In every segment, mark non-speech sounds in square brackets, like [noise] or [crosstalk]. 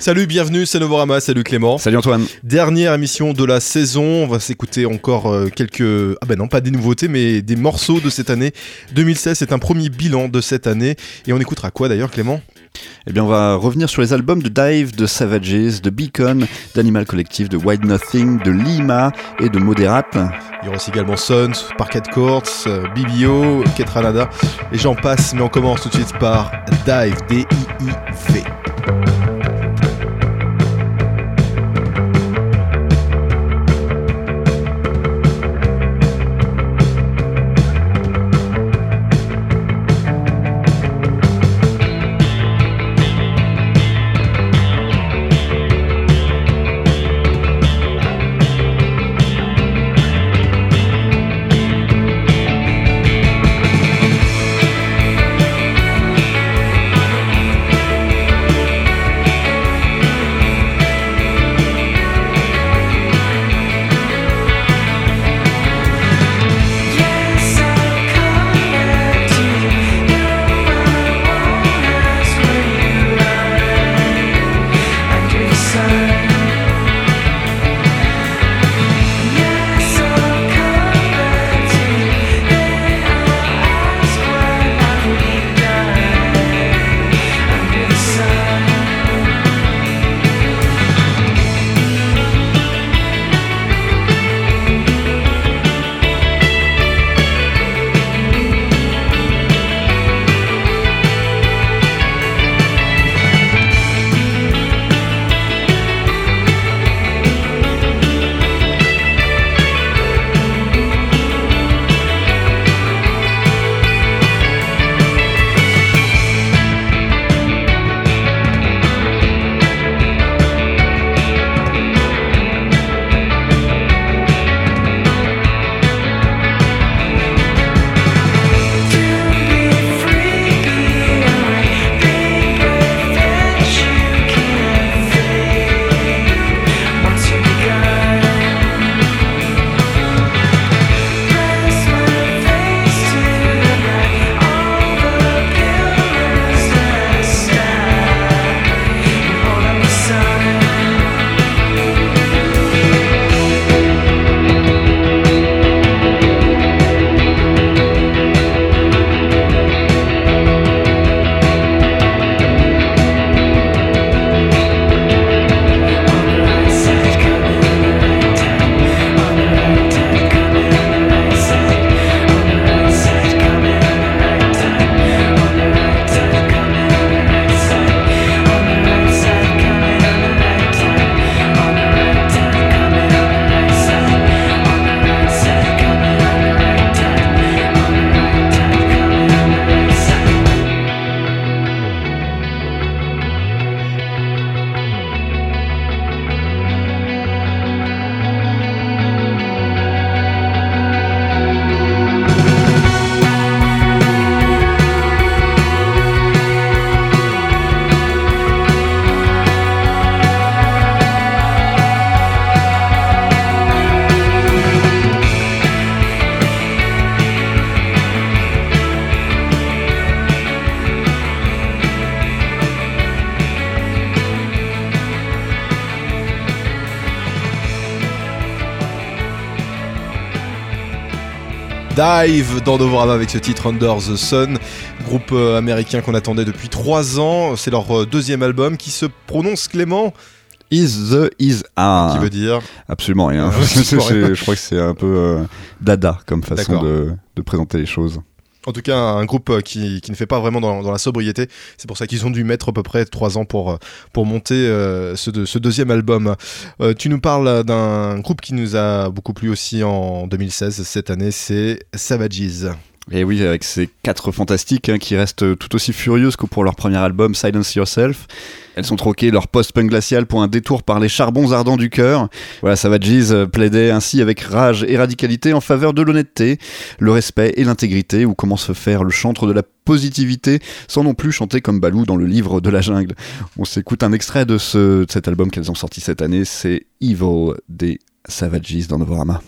Salut, bienvenue, c'est Novorama, salut Clément. Salut Antoine. Dernière émission de la saison, on va s'écouter encore euh, quelques... Ah ben non, pas des nouveautés, mais des morceaux de cette année. 2016, c'est un premier bilan de cette année. Et on écoutera quoi d'ailleurs Clément? Eh bien, on va revenir sur les albums de Dive, de Savages, de Beacon, d'Animal Collective, de White Nothing, de Lima et de Moderat. Il y aura aussi également Sons, Parquet Courts, euh, BBO, Ketranada, et j'en passe, mais on commence tout de suite par Dive, D-I-I-V. Dive dans Novorama avec ce titre Under the Sun, groupe euh, américain qu'on attendait depuis 3 ans. C'est leur euh, deuxième album qui se prononce Clément? Is the is a. Qui veut dire? Absolument rien. [laughs] je crois que c'est un peu euh, dada comme façon de présenter les choses. En tout cas, un groupe euh, qui, ne fait pas vraiment dans, la sobriété. C'est pour ça qu'ils ont dû mettre à peu près trois ans pour, euh, monter euh, ce, ce, deuxième album. tu nous parles d'un groupe qui nous a beaucoup plu aussi en 2016. Cette année, c'est Savages. Et oui, avec ces quatre fantastiques hein, qui restent tout aussi furieuses que pour leur premier album Silence Yourself. Elles sont troquées leur post-punk glacial pour un détour par les charbons ardents du cœur. Voilà, Savages euh, plaidait ainsi avec rage et radicalité en faveur de l'honnêteté, le respect et l'intégrité, ou comment se faire le chantre de la positivité sans non plus chanter comme Balou dans le livre de la jungle. On s'écoute un extrait de, de cet album qu'elles ont sorti cette année, c'est Evil des Savages dans Novorama.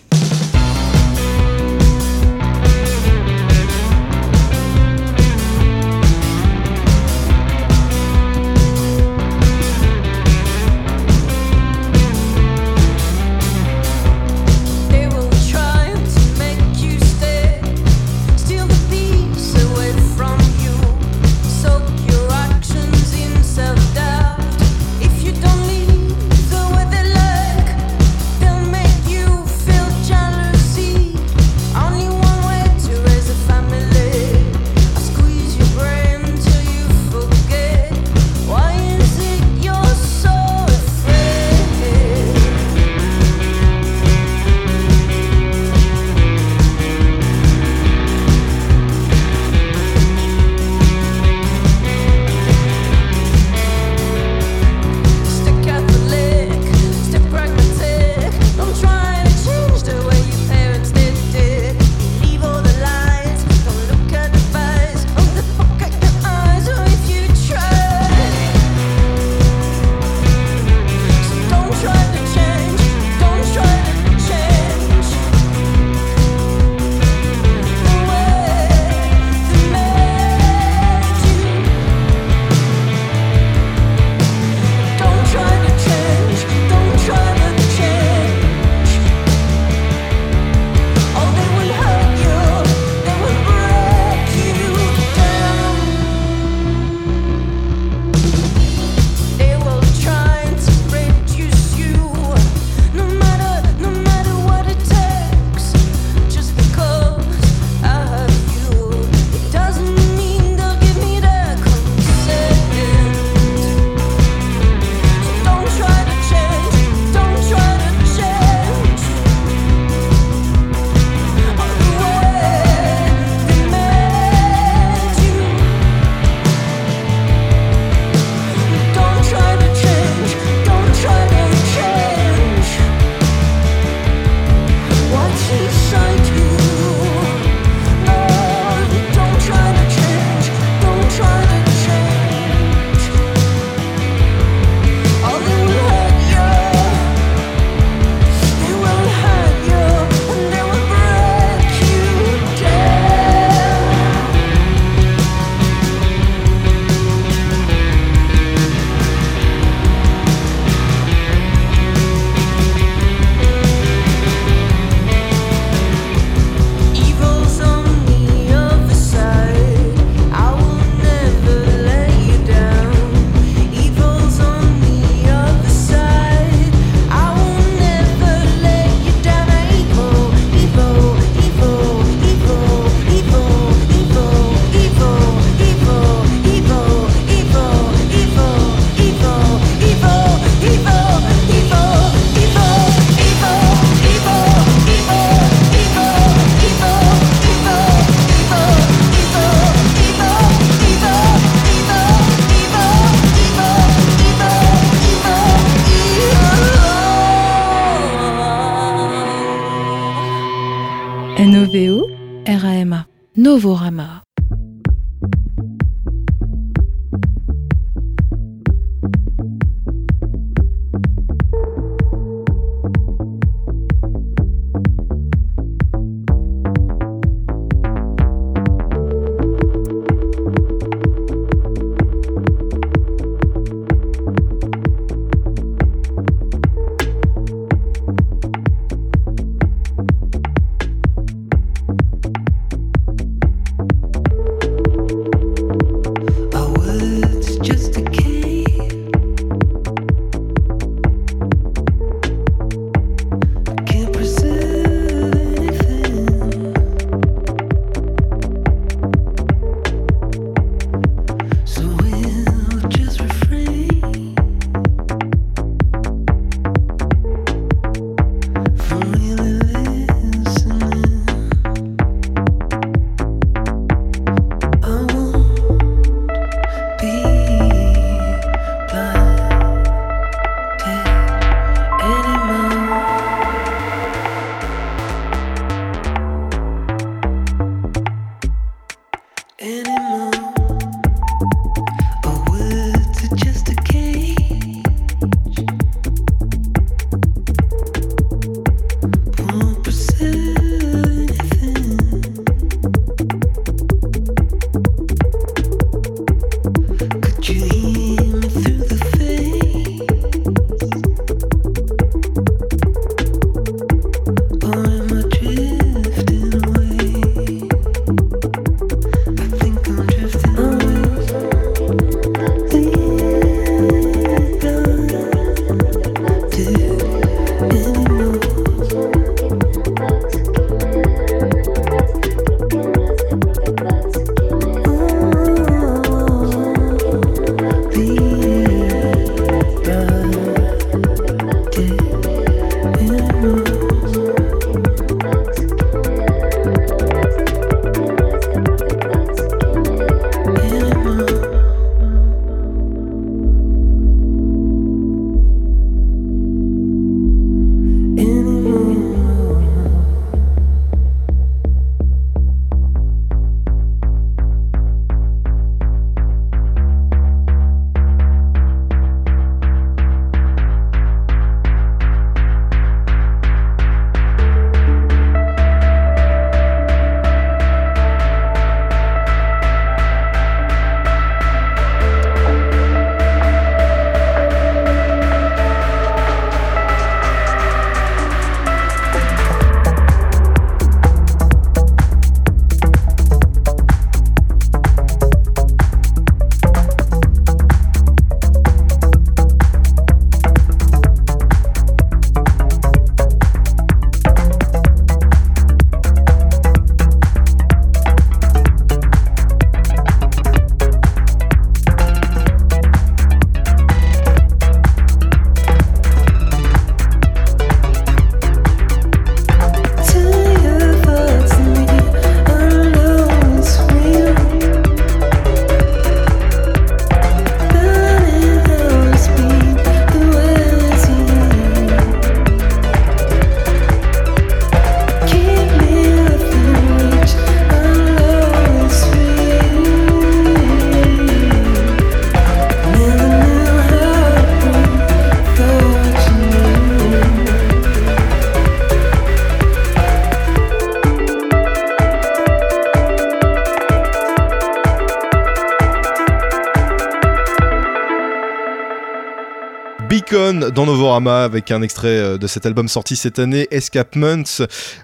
Dans Novorama avec un extrait euh, de cet album sorti cette année, Escapements,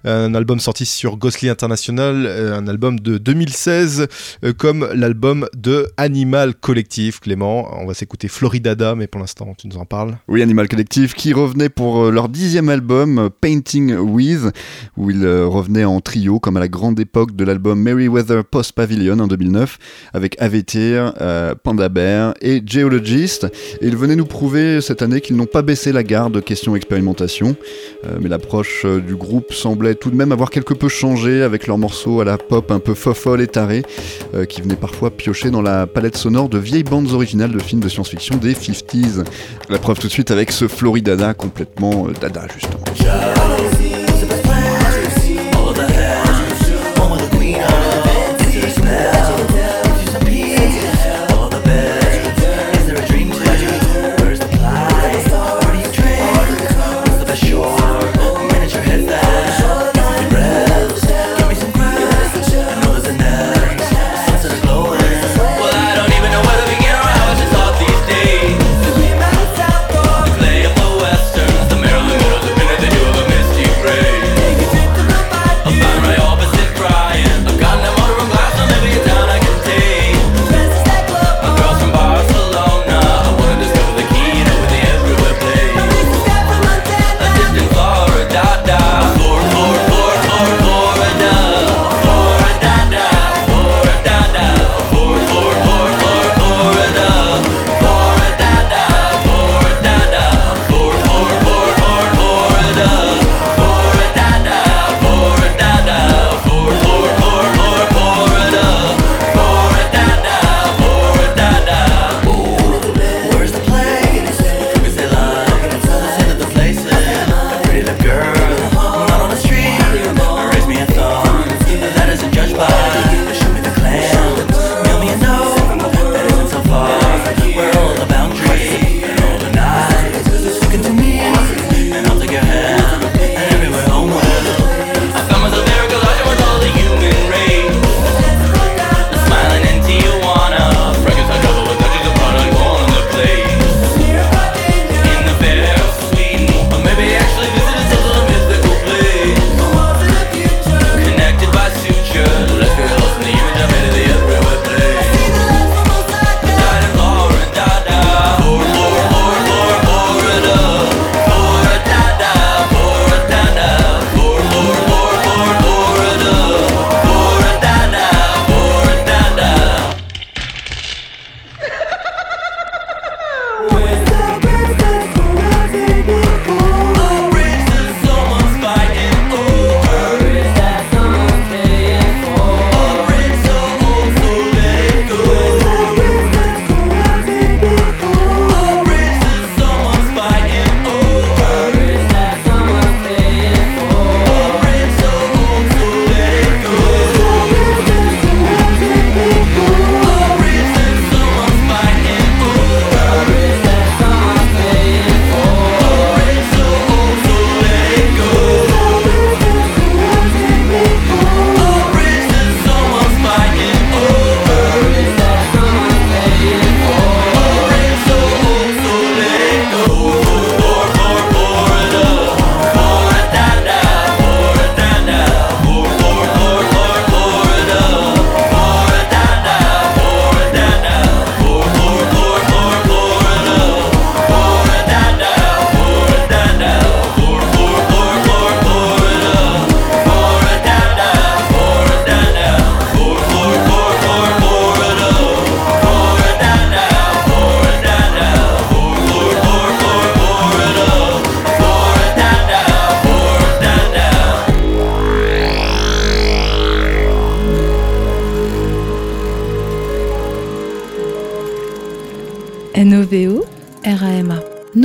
un album sorti sur Ghostly International, euh, un album de 2016, euh, comme l'album de Animal Collective. Clément, on va s'écouter Floridada, mais pour l'instant, tu nous en parles. Oui, Animal Collective qui revenait pour leur dixième album, Painting With, où ils revenaient en trio, comme à la grande époque de l'album Merryweather Post Pavilion en 2009, avec Avetir, Panda Bear et Geologist. Ils venaient nous prouver cette année qu'ils n'ont pas baissé la garde question expérimentation, euh, mais l'approche euh, du groupe semblait tout de même avoir quelque peu changé avec leurs morceaux à la pop un peu fofolle et tarée, euh, qui venaient parfois piocher dans la palette sonore de vieilles bandes originales de films de science-fiction des 50s. La preuve tout de suite avec ce Floridada complètement dada justement.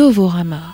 Novorama.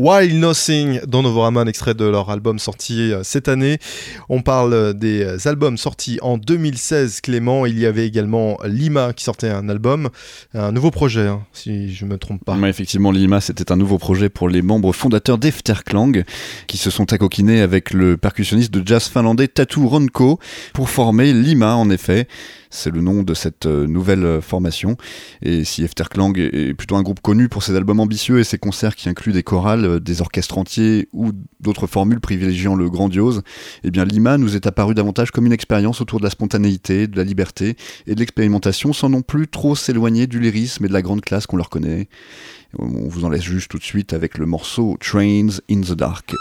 While Nothing, dans Novorama, un extrait de leur album sorti euh, cette année. On parle des euh, albums sortis en 2016, Clément. Il y avait également Lima qui sortait un album, un nouveau projet, hein, si je ne me trompe pas. effectivement, Lima, c'était un nouveau projet pour les membres fondateurs d'Efterklang, qui se sont accoquinés avec le percussionniste de jazz finlandais Tatu Ronko pour former Lima, en effet. C'est le nom de cette euh, nouvelle euh, formation. Et si Efterklang est plutôt un groupe connu pour ses albums ambitieux et ses concerts qui incluent des chorales, euh, des orchestres entiers ou d'autres formules privilégiant le grandiose, eh bien Lima nous est apparu davantage comme une expérience autour de la spontanéité, de la liberté et de l'expérimentation sans non plus trop s'éloigner du lyrisme et de la grande classe qu'on leur connaît. On vous en laisse juste tout de suite avec le morceau Trains in the Dark.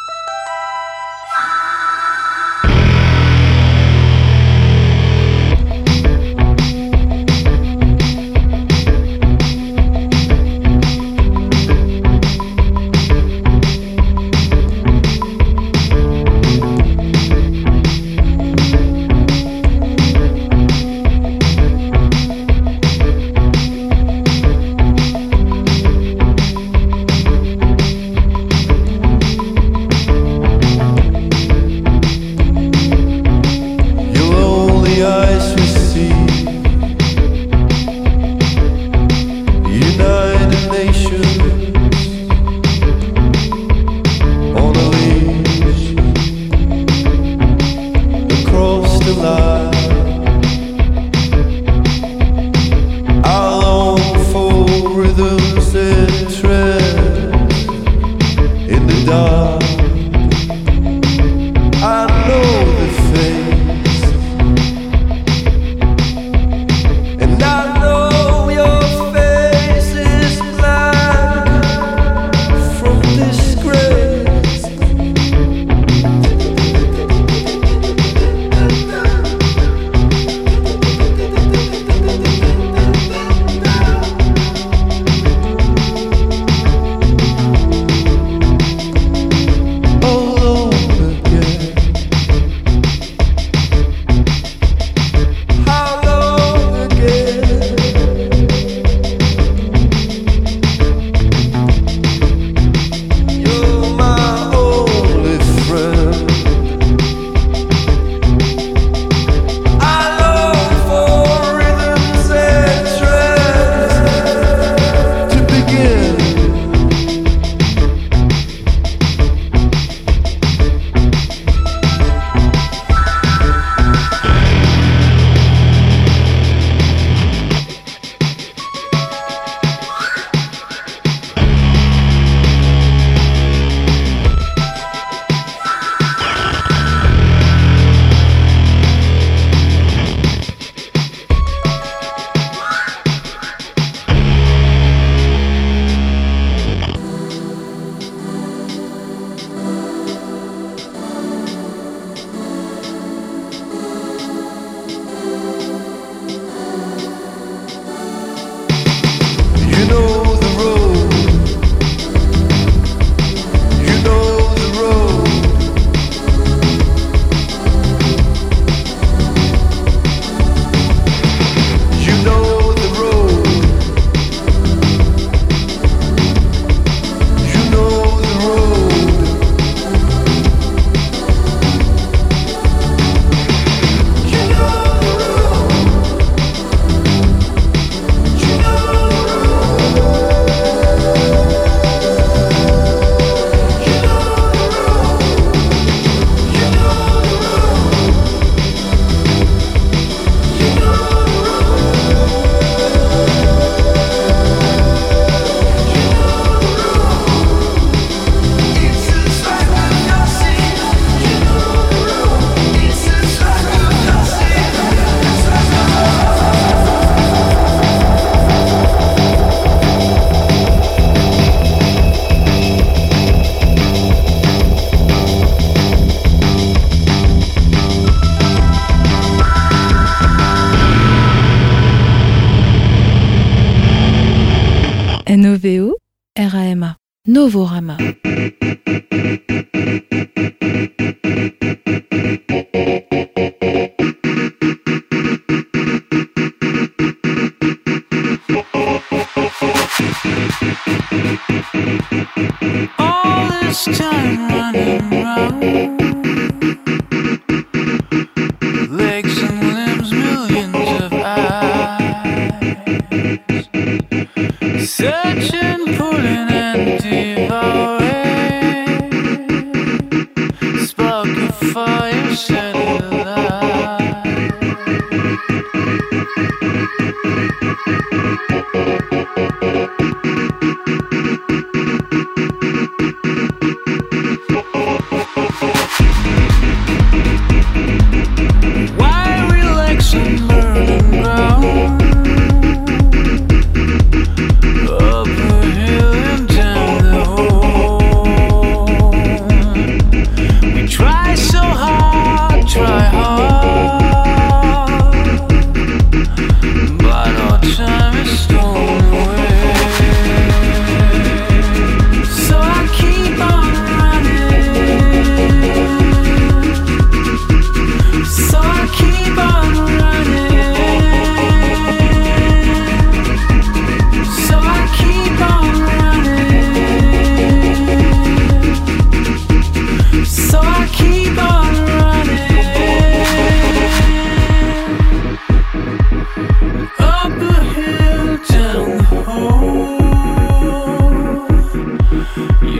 Novorama.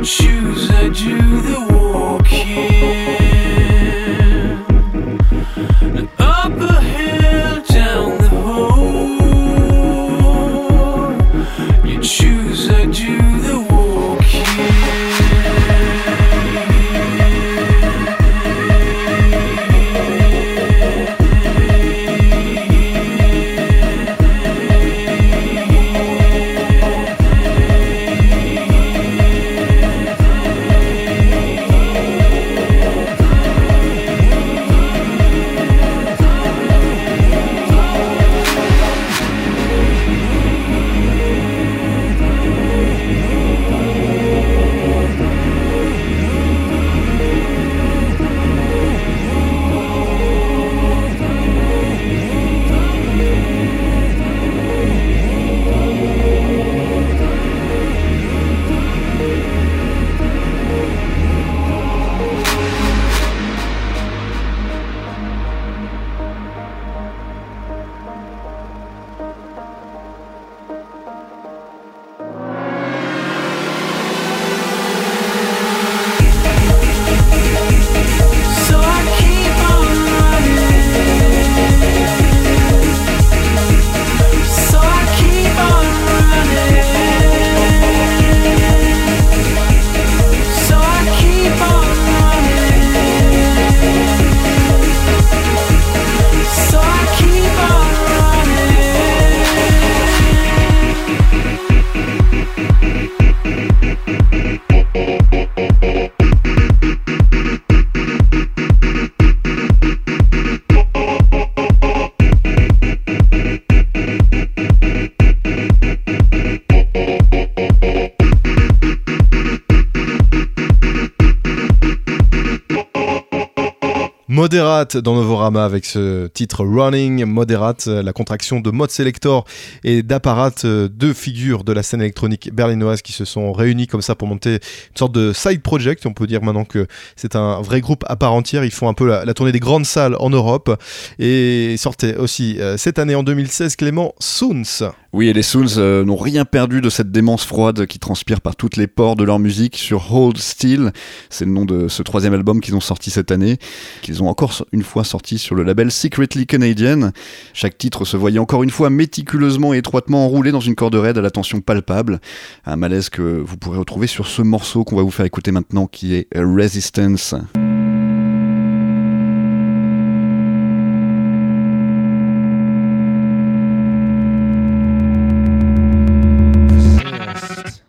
Choose, I do the Moderate dans Novorama avec ce titre Running. Moderate, euh, la contraction de Mode Selector et d'Apparat, euh, deux figures de la scène électronique berlinoise qui se sont réunies comme ça pour monter une sorte de side project. On peut dire maintenant que c'est un vrai groupe à part entière. Ils font un peu la, tournée des grandes salles en Europe et sortaient aussi euh, cette année en 2016 Clément Soons. Oui, et les Soons n'ont rien perdu de cette démence froide qui transpire par toutes les pores de leur musique sur Hold Still. C'est le nom de ce troisième album qu'ils ont sorti cette année, qu'ils ont encore une fois sorti sur le label Secretly Canadian. Chaque titre se voyait encore une fois méticuleusement et étroitement enroulé dans une corde raide à la tension palpable. Un malaise que vous pourrez retrouver sur ce morceau qu'on va vous faire écouter maintenant qui est Resistance. Resist.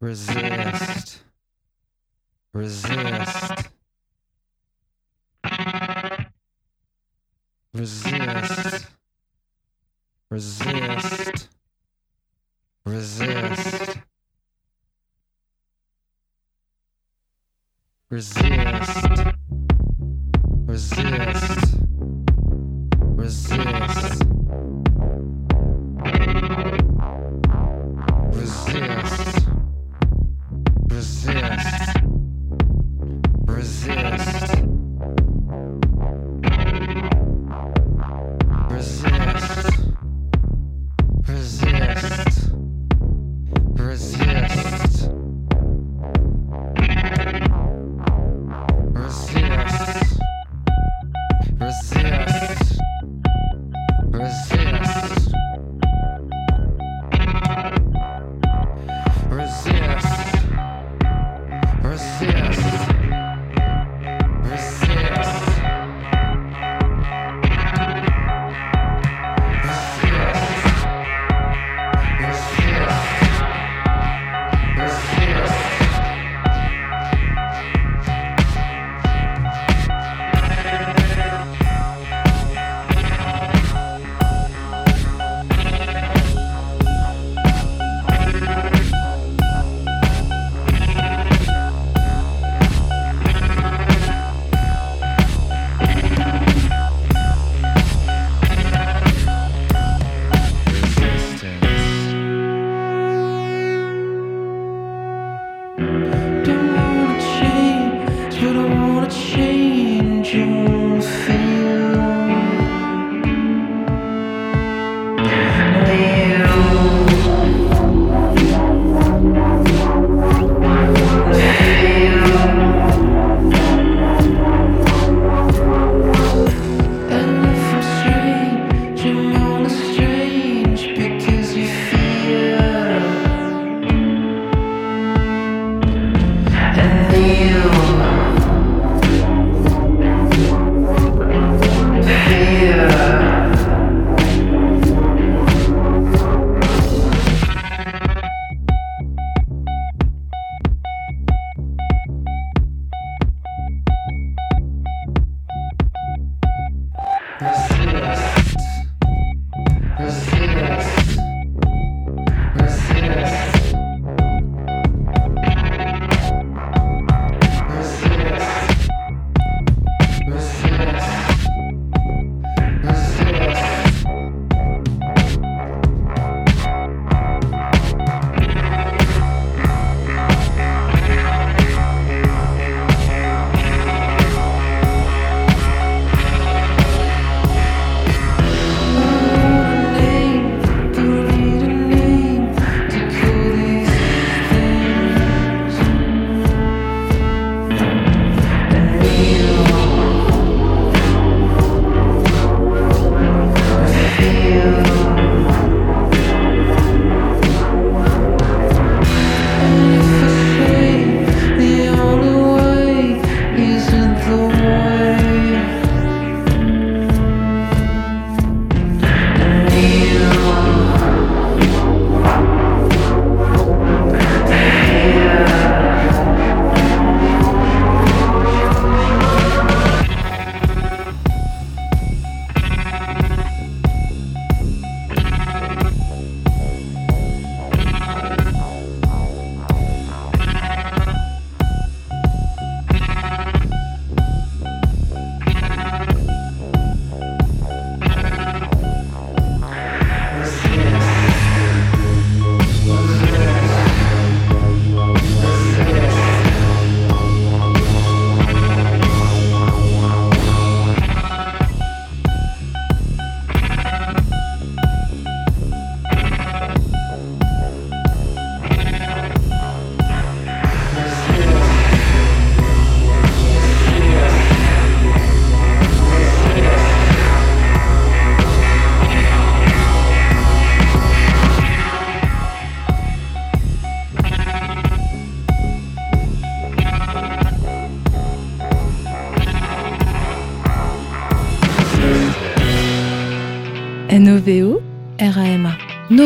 Resist. Resist. Resist. Resist. Resist. Resist. Resist. resist.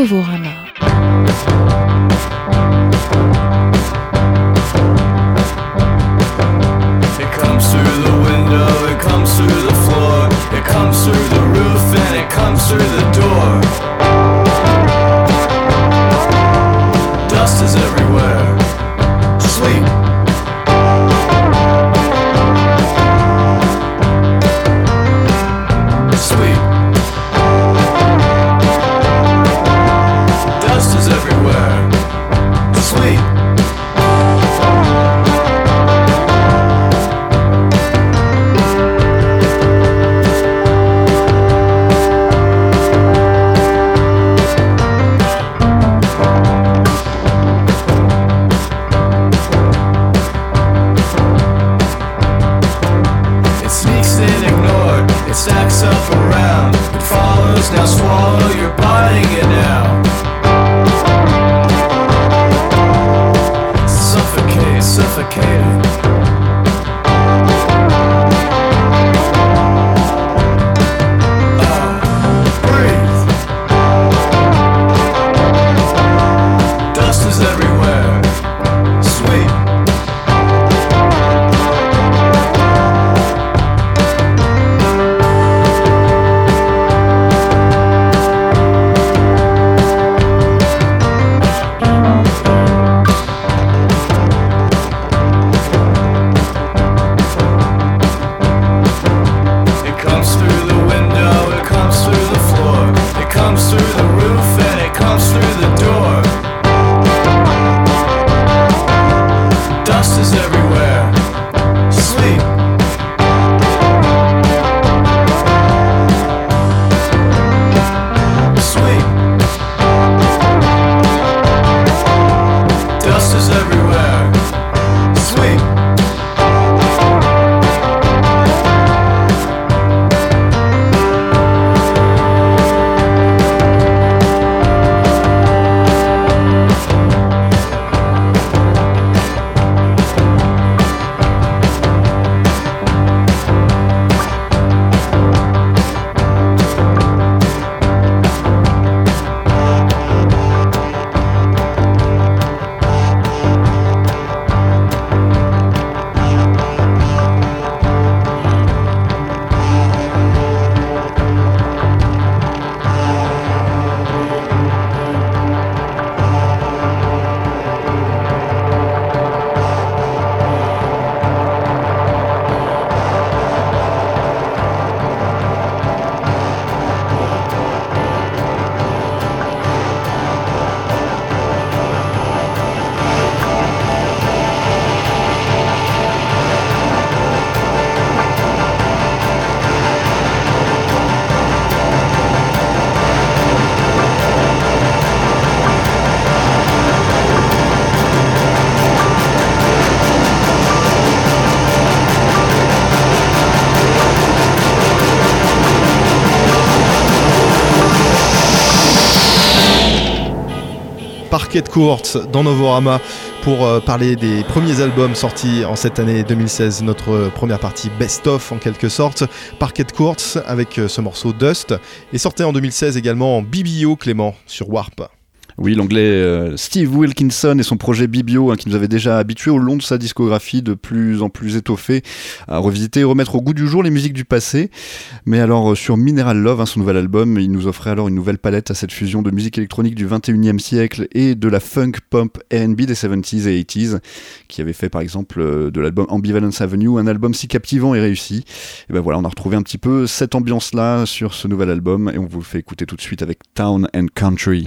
Novorama Parquet Court dans Novorama pour euh, parler des premiers albums sortis en cette année 2016, notre première partie best-of en quelque sorte. Parquet Court avec euh, ce morceau Dust et sorti en 2016 également en BBO Clément sur Warp. Oui, l'anglais euh, Steve Wilkinson et son projet Bibio, hein, qui nous avait déjà habitués au long de sa discographie de plus en plus étoffée à revisiter et remettre au goût du jour les musiques du passé. Mais alors euh, sur Mineral Love, hein, son nouvel album, il nous offrait alors une nouvelle palette à cette fusion de musique électronique du 21e siècle et de la funk pop R&B des 70s et 80s, qui avait fait par exemple euh, de l'album Ambivalence Avenue un album si captivant et réussi. Et ben voilà, on a retrouvé un petit peu cette ambiance-là sur ce nouvel album et on vous le fait écouter tout de suite avec Town and Country.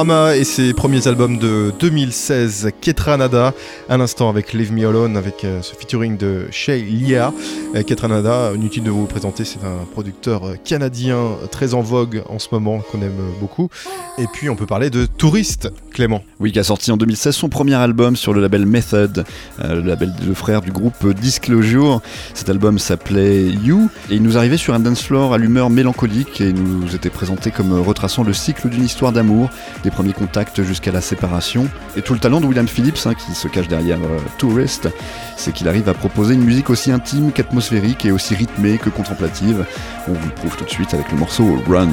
Et ses premiers albums de 2016, Ketranada, à l'instant avec Leave Me Alone, avec euh, ce featuring de Shay Lia. Euh, Ketranada, inutile de vous présenter, c'est un producteur euh, canadien très en vogue en ce moment, qu'on aime beaucoup. Et puis on peut parler de Touriste, Clément. Oui, qui a sorti en 2016 son premier album sur le label Method, le label des deux frères du groupe Disclosure. Cet album s'appelait You et il nous arrivait sur un dance floor à l'humeur mélancolique et nous était présenté comme retraçant le cycle d'une histoire d'amour, premiers contacts jusqu'à la séparation. Et tout le talent de William Phillips, hein, qui se cache derrière euh, Tourist, c'est qu'il arrive à proposer une musique aussi intime qu'atmosphérique et aussi rythmée que contemplative. On vous le prouve tout de suite avec le morceau Run.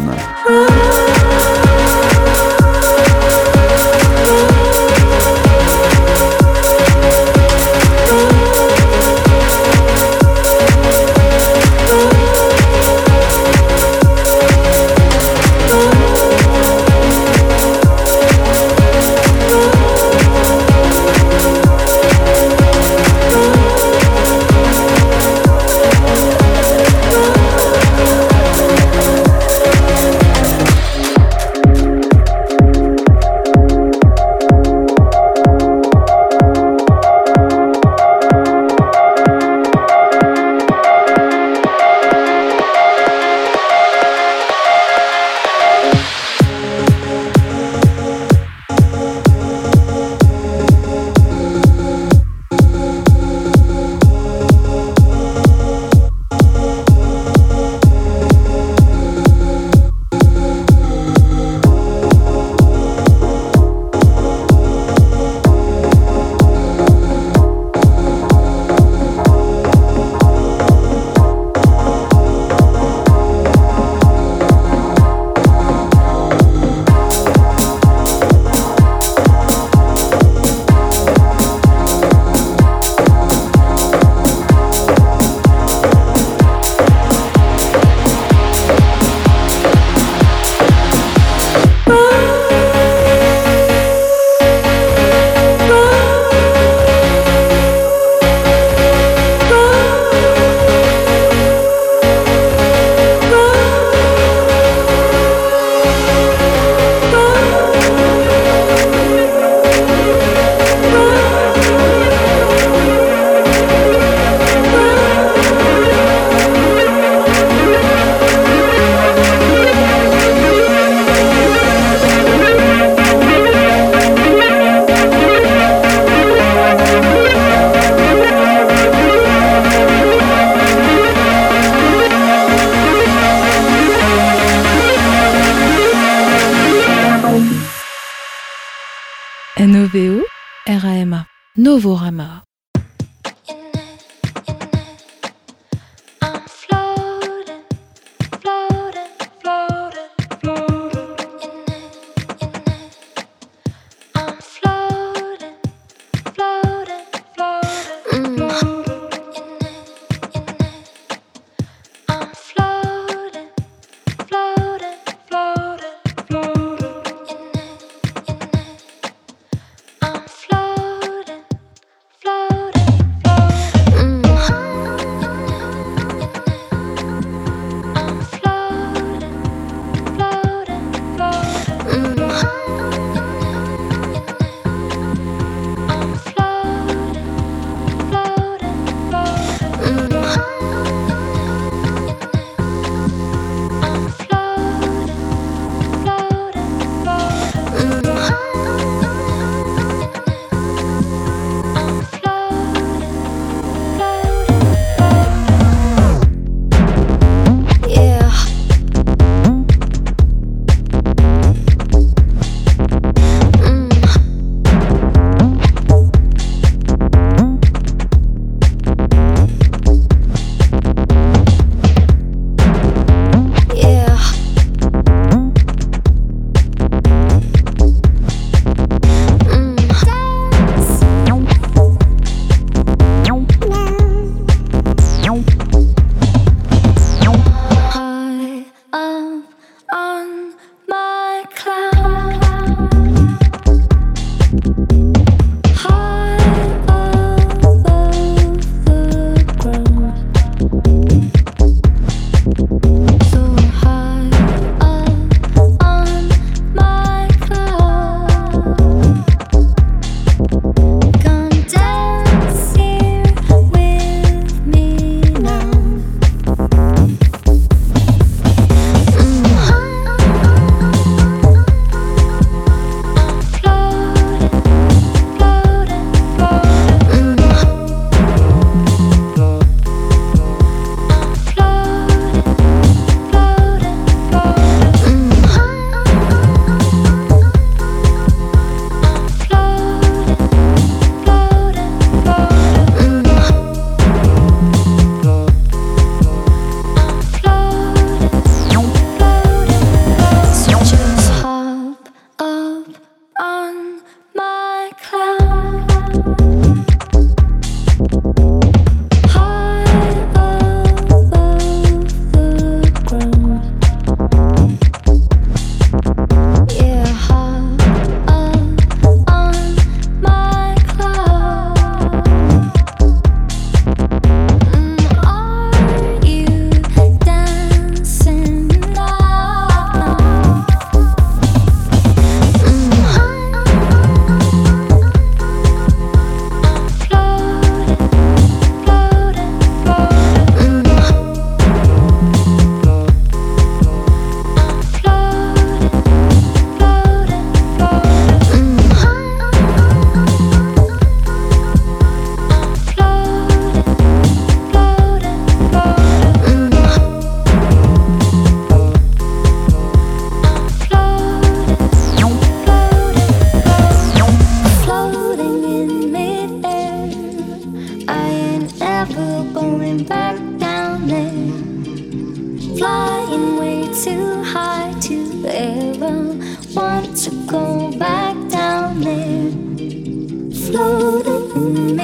Floating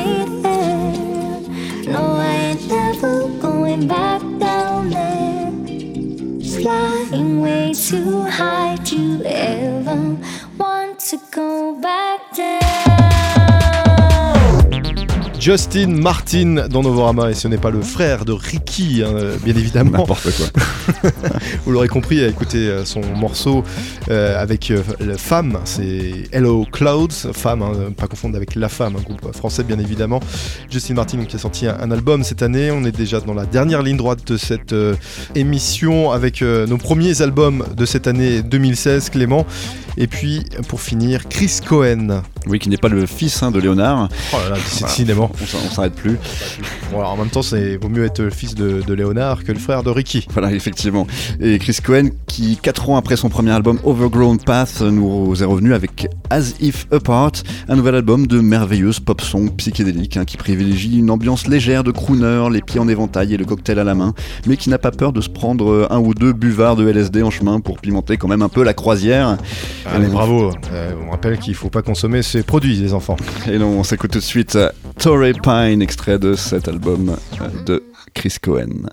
Justin Martin dans Novorama et ce n'est pas le frère de Ricky, hein, bien évidemment. N'importe quoi. [laughs] Vous l'aurez compris à écouter euh, son morceau euh, avec euh, la femme, c'est Hello Clouds, femme, hein, pas confondre avec La Femme, un groupe français bien évidemment. Justin Martin qui a sorti un, un album cette année, on est déjà dans la dernière ligne droite de cette euh, émission avec nos premiers albums de cette année 2016, Clément. Et puis pour finir, Chris Cohen Oui, qui n'est pas le fils hein, de Léonard. Oh là là, décidément. On s'arrête plus. Bon, alors en même temps, c'est vaut mieux être le fils de, de Léonard que le frère de Ricky. Voilà, effectivement. Et Chris Cohen, qui 4 ans après son premier album Overgrown Path, nous est revenu avec As If Apart, un nouvel album de merveilleuse pop song psychédélique hein, qui privilégie une ambiance légère de crooner, les pieds en éventail et le cocktail à la main, mais qui n'a pas peur de se prendre un ou deux buvards de LSD en chemin pour pimenter quand même un peu la croisière. Allez, bravo. Euh, on rappelle qu'il faut pas consommer ces produits, les enfants. Et non, on s'écoute tout de suite euh, Pine, extrait de cet album de Chris Cohen.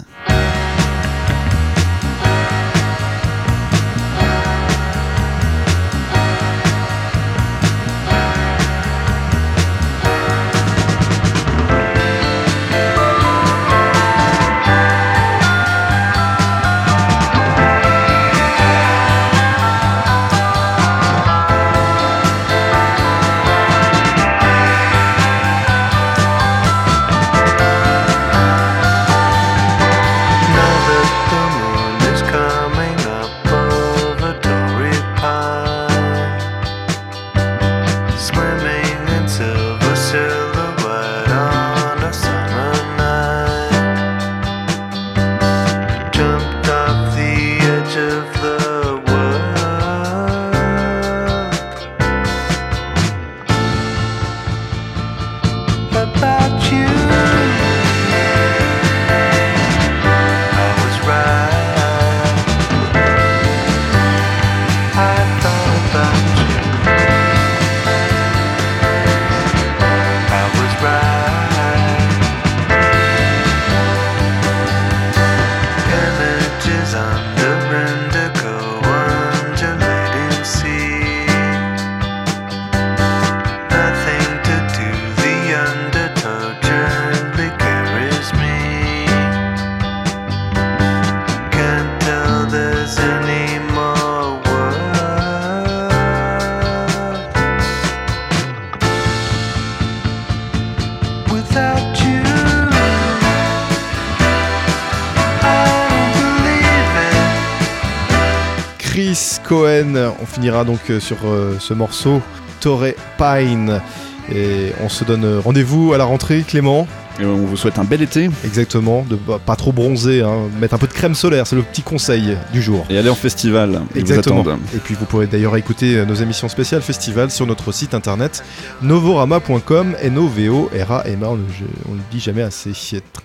Finira donc euh, sur euh, ce morceau Torrey Pine. Et on se donne euh, rendez-vous à la rentrée, Clément. Et on vous souhaite un bel été Exactement, de pas, pas trop bronzer, hein, mettre un peu de crème solaire, c'est le petit conseil du jour. et allez en festival. Vous Exactement. Et puis vous pourrez d'ailleurs écouter nos émissions spéciales festival sur notre site internet novorama.com n o v o r a m a on, on le dit jamais assez.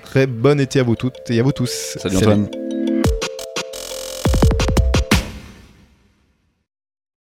Très bon été à vous toutes et à vous tous. Salut Antoine.